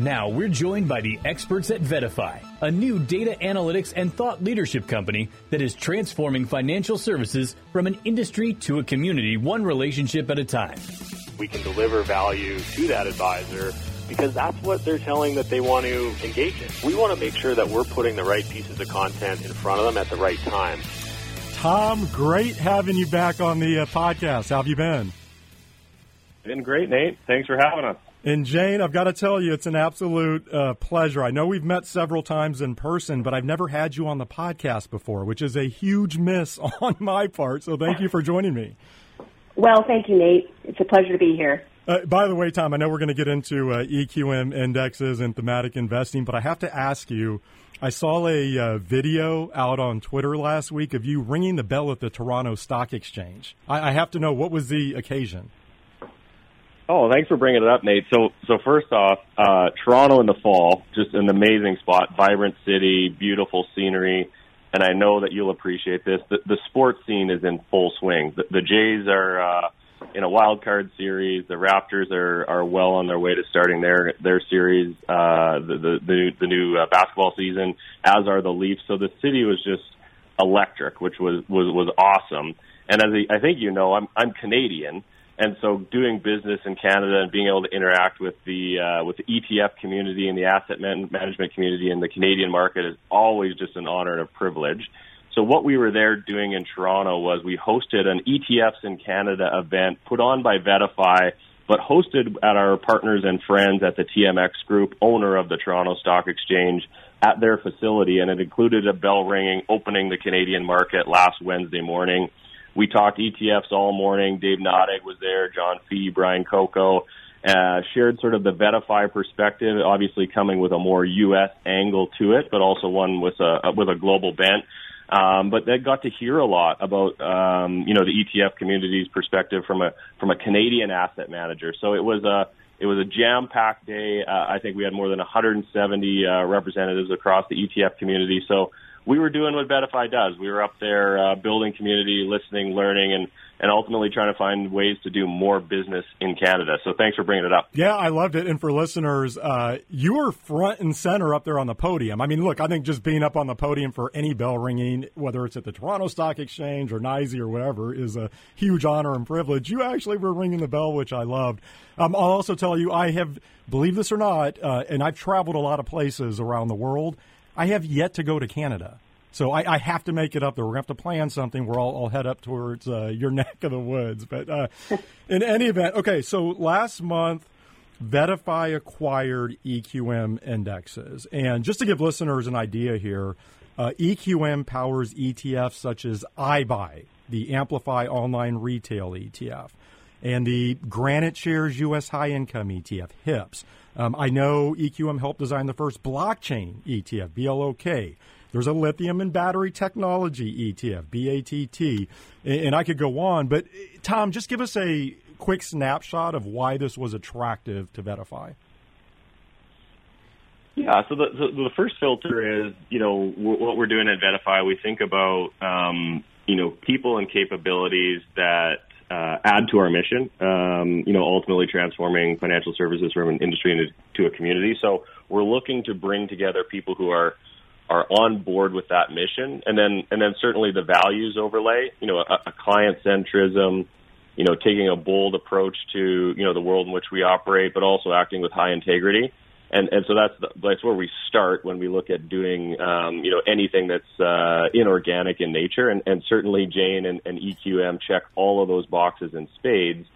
Now we're joined by the experts at VettaFi, a new data analytics and thought leadership company that is transforming financial services from an industry to a community, one relationship at a time. We can deliver value to that advisor because that's what they're telling that they want to engage in. We want to make sure that we're putting the right pieces of content in front of them at the right time. Tom, great having you back on the uh, podcast. How have you been? Been great, Nate. Thanks for having us. And Jane, I've got to tell you, it's an absolute uh, pleasure. I know we've met several times in person, but I've never had you on the podcast before, which is a huge miss on my part. So thank you for joining me. Well, thank you, Nate. It's a pleasure to be here. Uh, by the way, Tom, I know we're going to get into uh, EQM indexes and thematic investing, but I have to ask you I saw a uh, video out on Twitter last week of you ringing the bell at the Toronto Stock Exchange. I, I have to know what was the occasion? Oh, thanks for bringing it up, Nate. So, so first off, uh, Toronto in the fall, just an amazing spot, vibrant city, beautiful scenery, and I know that you'll appreciate this. The, the sports scene is in full swing. The, the Jays are uh, in a wild card series. The Raptors are are well on their way to starting their their series, uh, the the the new, the new uh, basketball season, as are the Leafs. So the city was just electric, which was was was awesome. And as I think you know, I'm I'm Canadian and so doing business in Canada and being able to interact with the uh, with the ETF community and the asset man- management community in the Canadian market is always just an honor and a privilege. So what we were there doing in Toronto was we hosted an ETFs in Canada event put on by VettaFi, but hosted at our partners and friends at the TMX Group, owner of the Toronto Stock Exchange, at their facility, and it included a bell ringing opening the Canadian market last Wednesday morning we talked ETFs all morning. Dave Nadig was there, John Fee, Brian Coco, uh, shared sort of the VettaFi perspective, obviously coming with a more U.S. angle to it, but also one with a with a global bent. Um, but they got to hear a lot about um, you know the ETF community's perspective from a from a Canadian asset manager. So it was a it was a jam packed day. Uh, I think we had more than 170 uh, representatives across the ETF community. So we were doing what VettaFi does. We were up there uh, building community, listening, learning, and and ultimately trying to find ways to do more business in Canada. So thanks for bringing it up. Yeah, I loved it. And for listeners, uh, you were front and center up there on the podium. I mean, look, I think just being up on the podium for any bell ringing, whether it's at the Toronto Stock Exchange or NYSE or whatever, is a huge honor and privilege. You actually were ringing the bell, which I loved. Um, I'll also tell you, I have, believe this or not, uh, and I've traveled a lot of places around the world. I have yet to go to Canada. So I, I, have to make it up there. We're going to have to plan something where I'll, I'll head up towards uh, your neck of the woods. But uh, in any event, okay, so last month, VettaFi acquired EQM indexes. And just to give listeners an idea here, uh, EQM powers ETFs such as iBuy, the Amplify Online Retail ETF, and the Granite Shares U.S. High Income ETF, HIPS. Um, I know EQM helped design the first blockchain ETF, BLOK. There's a lithium and battery technology ETF, BATT, and I could go on. But Tom, just give us a quick snapshot of why this was attractive to VettaFi. Yeah, so the, the, the first filter is, you know, what we're doing at VettaFi, we think about, um, you know, people and capabilities that uh, add to our mission, um, you know, ultimately transforming financial services from an industry into a community. So we're looking to bring together people who are are on board with that mission, and then and then certainly the values overlay. You know, a, a client centrism. You know, taking a bold approach to you know the world in which we operate, but also acting with high integrity. And and so that's the, that's where we start when we look at doing um, you know anything that's uh, inorganic in nature. And, and certainly Jane and, and EQM check all of those boxes in spades.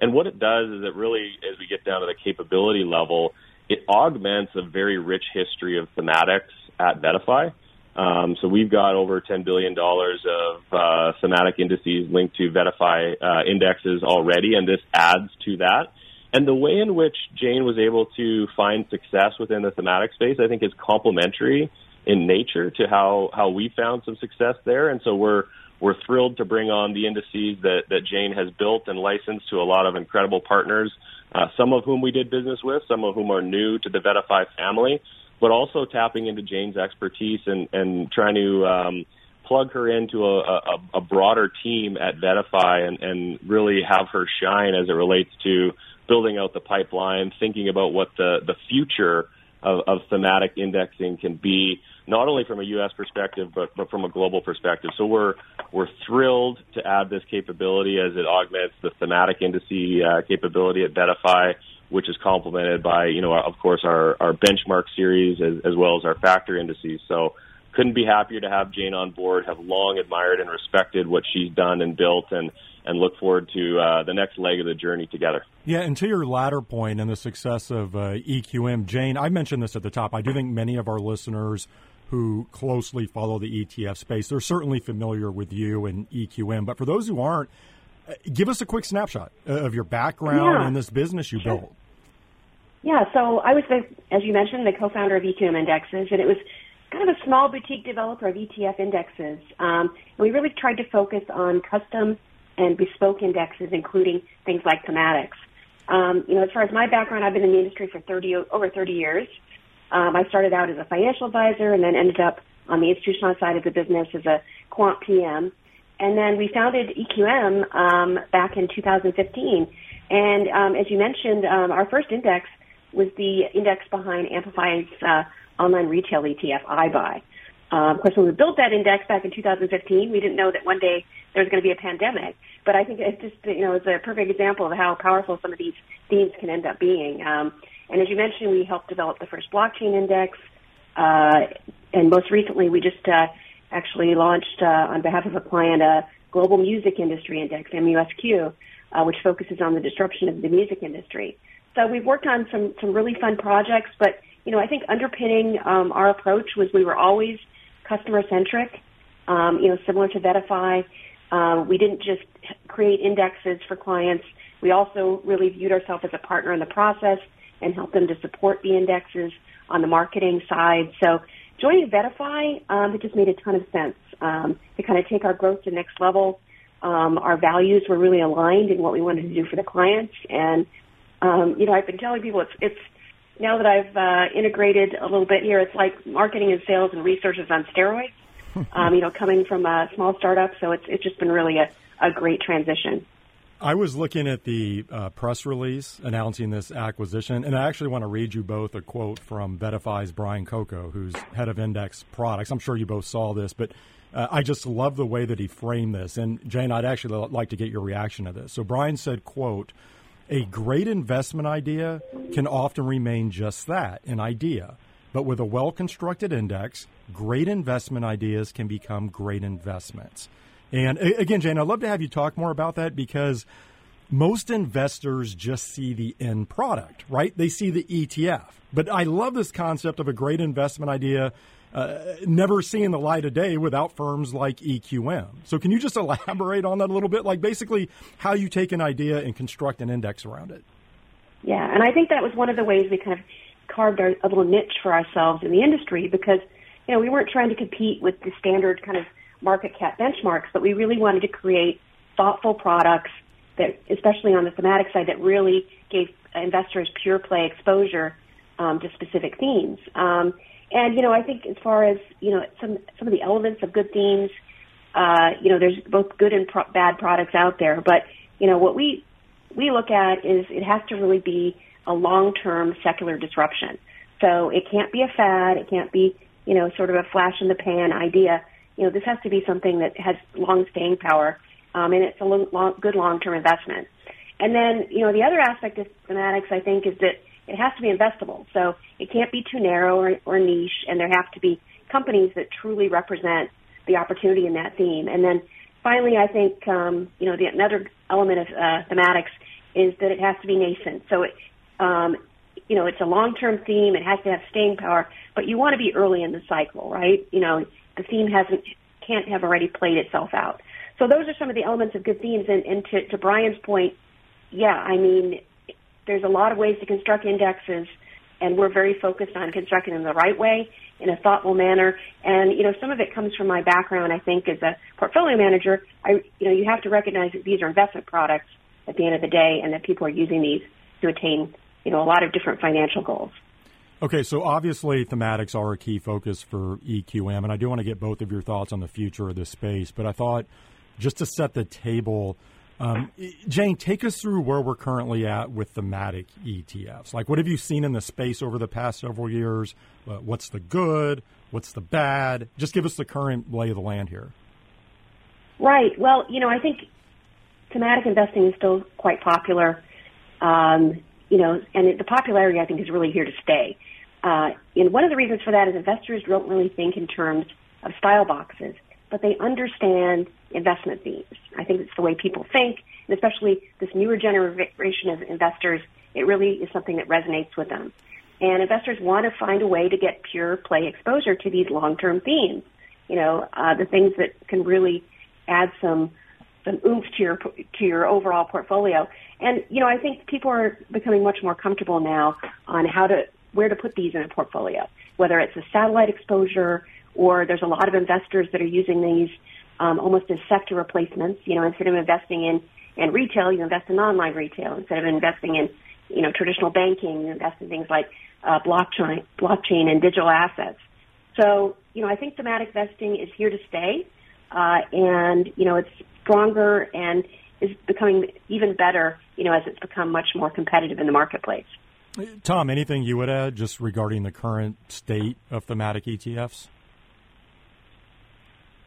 And what it does is it really, as we get down to the capability level, it augments a very rich history of thematics at VettaFi. Um, so we've got over $10 billion of uh, thematic indices linked to VettaFi uh, indexes already, and this adds to that. And the way in which Jane was able to find success within the thematic space, I think, is complementary in nature to how, how we found some success there. And so we're we're thrilled to bring on the indices that, that Jane has built and licensed to a lot of incredible partners, uh, some of whom we did business with, some of whom are new to the VettaFi family but also tapping into Jane's expertise and, and trying to um, plug her into a, a, a broader team at VettaFi and, and really have her shine as it relates to building out the pipeline, thinking about what the the future of, of thematic indexing can be, not only from a U.S. perspective, but, but from a global perspective. So we're we're thrilled to add this capability as it augments the thematic indice uh, capability at VettaFi, which is complemented by, you know, of course, our, our benchmark series as, as well as our factor indices. So couldn't be happier to have Jane on board, have long admired and respected what she's done and built, and and look forward to uh, the next leg of the journey together. Yeah, and to your latter point and the success of uh, EQM, Jane, I mentioned this at the top. I do think many of our listeners who closely follow the ETF space, they're certainly familiar with you and EQM. But for those who aren't, uh, give us a quick snapshot of your background yeah. and this business you sure. built. Yeah, so I was, the, as you mentioned, the co-founder of EQM Indexes, and it was kind of a small boutique developer of ETF indexes. Um, we really tried to focus on custom and bespoke indexes, including things like thematics. Um, you know, as far as my background, I've been in the industry for 30, over 30 years. Um, I started out as a financial advisor and then ended up on the institutional side of the business as a quant PM. And then we founded EQM um, back in 2015. And um, as you mentioned, um, our first index was the index behind Amplify's uh, online retail ETF, iBuy. Um, of course, when we built that index back in 2015, we didn't know that one day there was going to be a pandemic. But I think it's just, you know, it's a perfect example of how powerful some of these themes can end up being. Um, and as you mentioned, we helped develop the first blockchain index. Uh, and most recently, we just uh, actually launched uh, on behalf of a client a global music industry index, MUSQ, uh, which focuses on the disruption of the music industry. So we've worked on some some really fun projects, but you know, I think underpinning um, our approach was we were always customer centric. Um, you know, similar to VettaFi, uh, we didn't just create indexes for clients. We also really viewed ourselves as a partner in the process and helped them to support the indexes on the marketing side. So joining VettaFi, um, it just made a ton of sense um, to kind of take our growth to the next level. Um, our values were really aligned in what we wanted to do for the clients, and um, you know, I've been telling people it's it's now that I've uh, integrated a little bit here, it's like marketing and sales and research is on steroids. um, you know, coming from a small startup, so it's it's just been really a, a great transition. I was looking at the uh, press release announcing this acquisition, and I actually want to read you both a quote from VettaFi's Brian Coco, who's head of index products. I'm sure you both saw this, but uh, I just love the way that he framed this. And Jane, I'd actually like to get your reaction to this. So Brian said, "quote." A great investment idea can often remain just that an idea. But with a well constructed index, great investment ideas can become great investments. And again, Jane, I'd love to have you talk more about that because most investors just see the end product, right? They see the ETF. But I love this concept of a great investment idea uh, never seeing the light of day without firms like EQM. So, can you just elaborate on that a little bit? Like, basically, how you take an idea and construct an index around it? Yeah, and I think that was one of the ways we kind of carved our, a little niche for ourselves in the industry because, you know, we weren't trying to compete with the standard kind of market cap benchmarks, but we really wanted to create thoughtful products that, especially on the thematic side, that really gave investors pure play exposure um, to specific themes. Um, and you know, I think as far as you know, some some of the elements of good themes, uh, you know, there's both good and pro- bad products out there. But you know, what we we look at is it has to really be a long-term secular disruption. So it can't be a fad. It can't be you know sort of a flash in the pan idea. You know, this has to be something that has long staying power, um, and it's a long, good long-term investment. And then you know, the other aspect of thematics, I think, is that it has to be investable. So it can't be too narrow or, or niche, and there have to be companies that truly represent the opportunity in that theme. And then finally, I think um, you know the another element of uh, thematics is that it has to be nascent. So it, um, you know, it's a long-term theme. It has to have staying power, but you want to be early in the cycle, right? You know, the theme hasn't can't have already played itself out. So those are some of the elements of good themes. And, and to, to Brian's point, yeah, I mean, there's a lot of ways to construct indexes, and we're very focused on constructing them the right way in a thoughtful manner. And you know, some of it comes from my background. I think as a portfolio manager, I you know you have to recognize that these are investment products at the end of the day, and that people are using these to attain you know a lot of different financial goals. Okay, so obviously thematics are a key focus for EQM, and I do want to get both of your thoughts on the future of this space. But I thought just to set the table Um, Jane, take us through where we're currently at with thematic ETFs. Like, what have you seen in the space over the past several years? Uh, what's the good? What's the bad? Just give us the current lay of the land here. Right. Well, you know, I think thematic investing is still quite popular. Um, you know, and it, the popularity I think is really here to stay. Uh, and one of the reasons for that is investors don't really think in terms of style boxes, but they understand investment themes. I think it's the way people think, and especially this newer generation of investors, it really is something that resonates with them. And investors want to find a way to get pure play exposure to these long-term themes. You know, uh, the things that can really add some some oomph to your to your overall portfolio. And you know, I think people are becoming much more comfortable now on how to where to put these in a portfolio, whether it's a satellite exposure or there's a lot of investors that are using these um, almost as sector replacements. You know, instead of investing in in retail, you invest in online retail. Instead of investing in you know traditional banking, you invest in things like uh, blockchain, blockchain and digital assets. So you know, I think thematic investing is here to stay, uh, and you know, it's stronger and is becoming even better. You know, as it's become much more competitive in the marketplace. Tom, anything you would add just regarding the current state of thematic ETFs?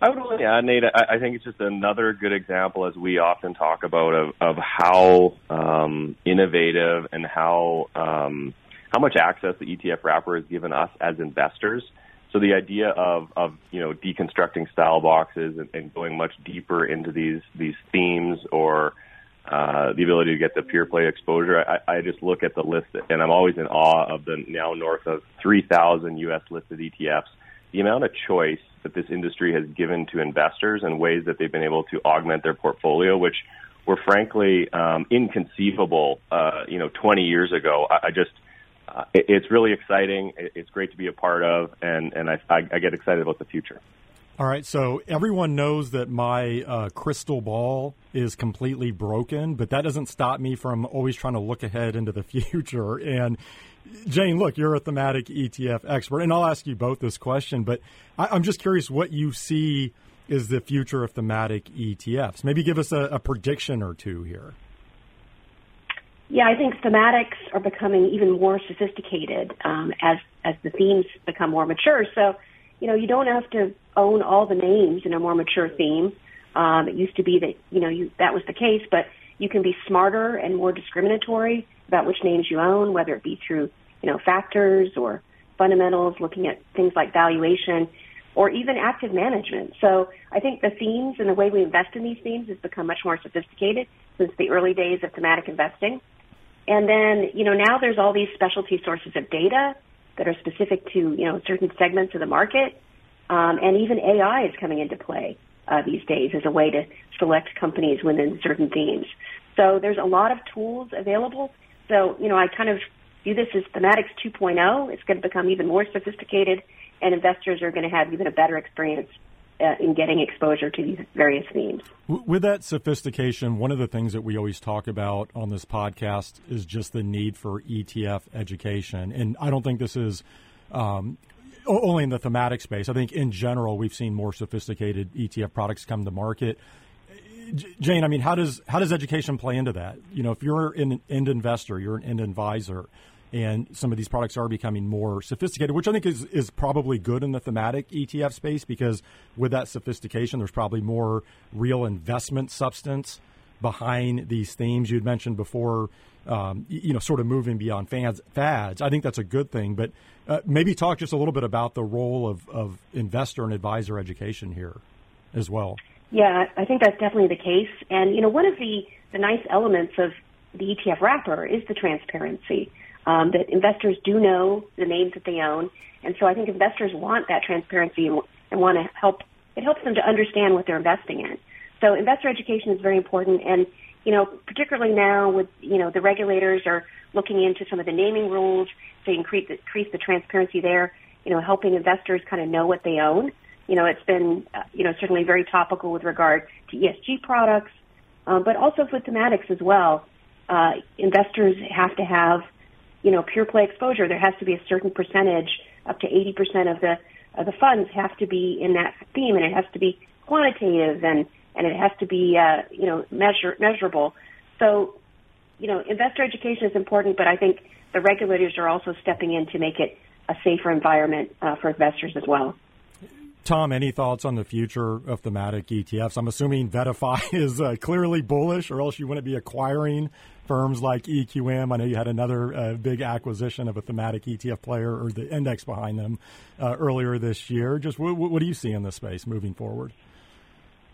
I would only add, Nate. I, I think it's just another good example, as we often talk about, of, of how um, innovative and how um, how much access the ETF wrapper has given us as investors. So the idea of, of you know deconstructing style boxes and, and going much deeper into these these themes or uh, the ability to get the pure play exposure. I, I just look at the list and I'm always in awe of the now north of 3,000 U.S. listed ETFs. The amount of choice that this industry has given to investors and ways that they've been able to augment their portfolio, which were frankly um, inconceivable, uh, you know, 20 years ago. I, I just, uh, it, it's really exciting. It, it's great to be a part of, and and I, I, I get excited about the future. All right, so everyone knows that my uh, crystal ball is completely broken, but that doesn't stop me from always trying to look ahead into the future. And Jane, look, you're a thematic ETF expert, and I'll ask you both this question, but I, am just curious what you see is the future of thematic ETFs. Maybe give us a, a prediction or two here. Yeah, I think thematics are becoming even more sophisticated um, as as the themes become more mature. So you know, you don't have to own all the names in a more mature theme. Um, it used to be that, you know, you, that was the case, but you can be smarter and more discriminatory about which names you own, whether it be through, you know, factors or fundamentals, looking at things like valuation or even active management. So I think the themes and the way we invest in these themes has become much more sophisticated since the early days of thematic investing. And then, you know, now there's all these specialty sources of data that are specific to you know certain segments of the market, um, and even AI is coming into play uh, these days as a way to select companies within certain themes. So there's a lot of tools available. So you know I kind of view this as thematics 2.0. It's going to become even more sophisticated, and investors are going to have even a better experience uh, in getting exposure to these various themes. With that sophistication, one of the things that we always talk about on this podcast is just the need for ETF education. And I don't think this is um, only in the thematic space. I think in general, we've seen more sophisticated ETF products come to market. Jane, I mean, how does how does education play into that? You know, if you're an end investor, you're an end advisor and some of these products are becoming more sophisticated, which I think is, is probably good in the thematic ETF space because with that sophistication, there's probably more real investment substance behind these themes you'd mentioned before. Um, you know, sort of moving beyond fads, fads. I think that's a good thing. But uh, maybe talk just a little bit about the role of, of investor and advisor education here as well. Yeah, I think that's definitely the case. And you know, one of the the nice elements of the ETF wrapper is the transparency um, that investors do know the names that they own, and so I think investors want that transparency and, and want to help. It helps them to understand what they're investing in. So investor education is very important, and you know, particularly now with you know the regulators are looking into some of the naming rules to increase the, increase the transparency there. You know, helping investors kind of know what they own. You know, it's been uh, you know certainly very topical with regard to ESG products, um, but also with thematics as well. Uh, investors have to have you know, pure play exposure, there has to be a certain percentage, up to 80% of the of the funds have to be in that theme, and it has to be quantitative and and it has to be, uh, you know, measure, measurable. So, you know, investor education is important, but I think the regulators are also stepping in to make it a safer environment uh, for investors as well. Tom, any thoughts on the future of thematic ETFs? I'm assuming VettaFi is uh, clearly bullish, or else you wouldn't be acquiring firms like EQM. I know you had another uh, big acquisition of a thematic ETF player or the index behind them uh, earlier this year. Just what, what do you see in this space moving forward?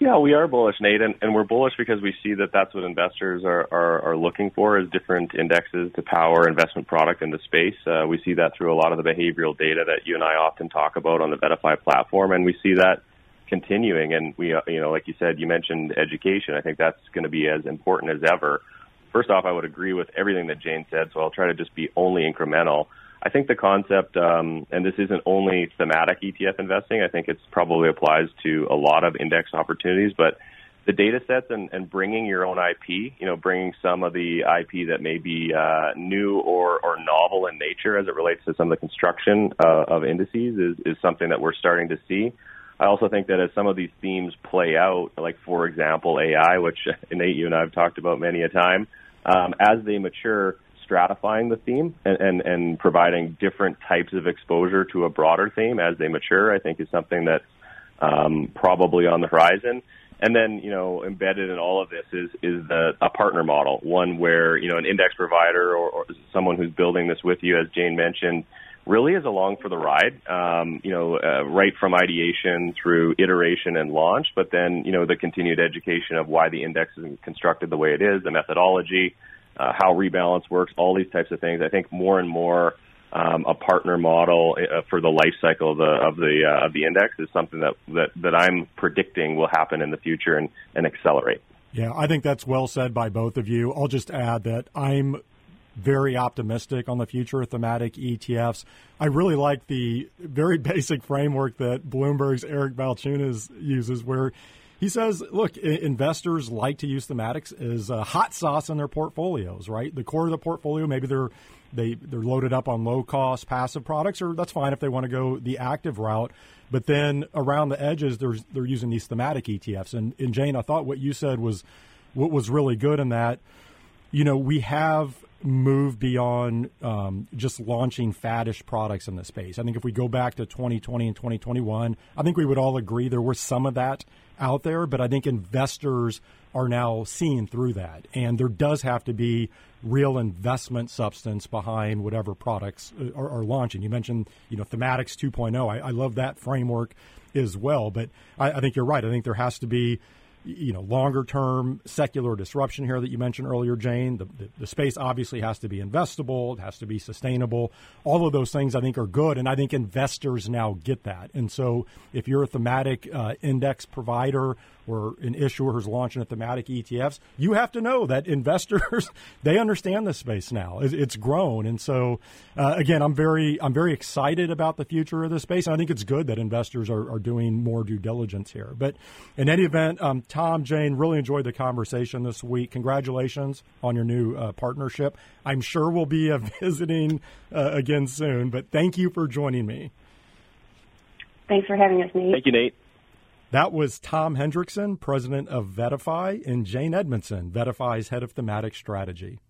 Yeah, we are bullish, Nate, and, and we're bullish because we see that that's what investors are, are, are looking for is different indexes to power investment product in the space. Uh, we see that through a lot of the behavioral data that you and I often talk about on the VettaFi platform, and we see that continuing. And we, uh, you know, like you said, you mentioned education. I think that's going to be as important as ever. First off, I would agree with everything that Jane said, so I'll try to just be only incremental. I think the concept, um, and this isn't only thematic ETF investing, I think it probably applies to a lot of index opportunities, but the data sets and, and bringing your own IP, you know, bringing some of the IP that may be uh, new or, or novel in nature as it relates to some of the construction uh, of indices is, is something that we're starting to see. I also think that as some of these themes play out, like for example AI, which Nate, you and I have talked about many a time, um, as they mature, stratifying the theme and, and, and providing different types of exposure to a broader theme as they mature, I think is something that's um, probably on the horizon. And then, you know, embedded in all of this is is the a partner model, one where you know an index provider or, or someone who's building this with you, as Jane mentioned, really is along for the ride. Um, you know, uh, right from ideation through iteration and launch, but then you know the continued education of why the index is constructed the way it is, the methodology, uh, how rebalance works, all these types of things. I think more and more um, a partner model uh, for the life cycle of the of the uh, of the index is something that, that that I'm predicting will happen in the future and, and accelerate. Yeah, I think that's well said by both of you. I'll just add that I'm very optimistic on the future of thematic ETFs. I really like the very basic framework that Bloomberg's Eric Balchunas uses, where he says, look, investors like to use thematics as a hot sauce in their portfolios, right? The core of the portfolio, maybe they're they they're loaded up on low cost passive products, or that's fine if they want to go the active route. But then around the edges, there's they're using these thematic ETFs. And, and Jane, I thought what you said was what was really good in that. You know, we have move beyond um, just launching faddish products in the space. I think if we go back to 2020 and 2021, I think we would all agree there was some of that out there, but I think investors are now seeing through that. And there does have to be real investment substance behind whatever products uh, are, are launching. You mentioned, you know, Thematics 2.0. I, I love that framework as well, but I, I think you're right. I think there has to be you know longer term secular disruption here that you mentioned earlier, Jane. The, the, the, space obviously has to be investable, it has to be sustainable. All of those things I think are good, and I think investors now get that. And so, if you're a thematic uh, index provider or an issuer who's launching a thematic ETFs, you have to know that investors they understand this space now. It's grown, and so uh, again, I'm very I'm very excited about the future of this space. And I think it's good that investors are, are doing more due diligence here. But in any event, um, Tom, Jane, really enjoyed the conversation this week. Congratulations on your new uh, partnership. I'm sure we'll be uh, visiting uh, again soon. But thank you for joining me. Thanks for having us, Nate. Thank you, Nate. That was Tom Hendrickson, president of VettaFi, and Jane Edmondson, VettaFi's head of thematic strategy.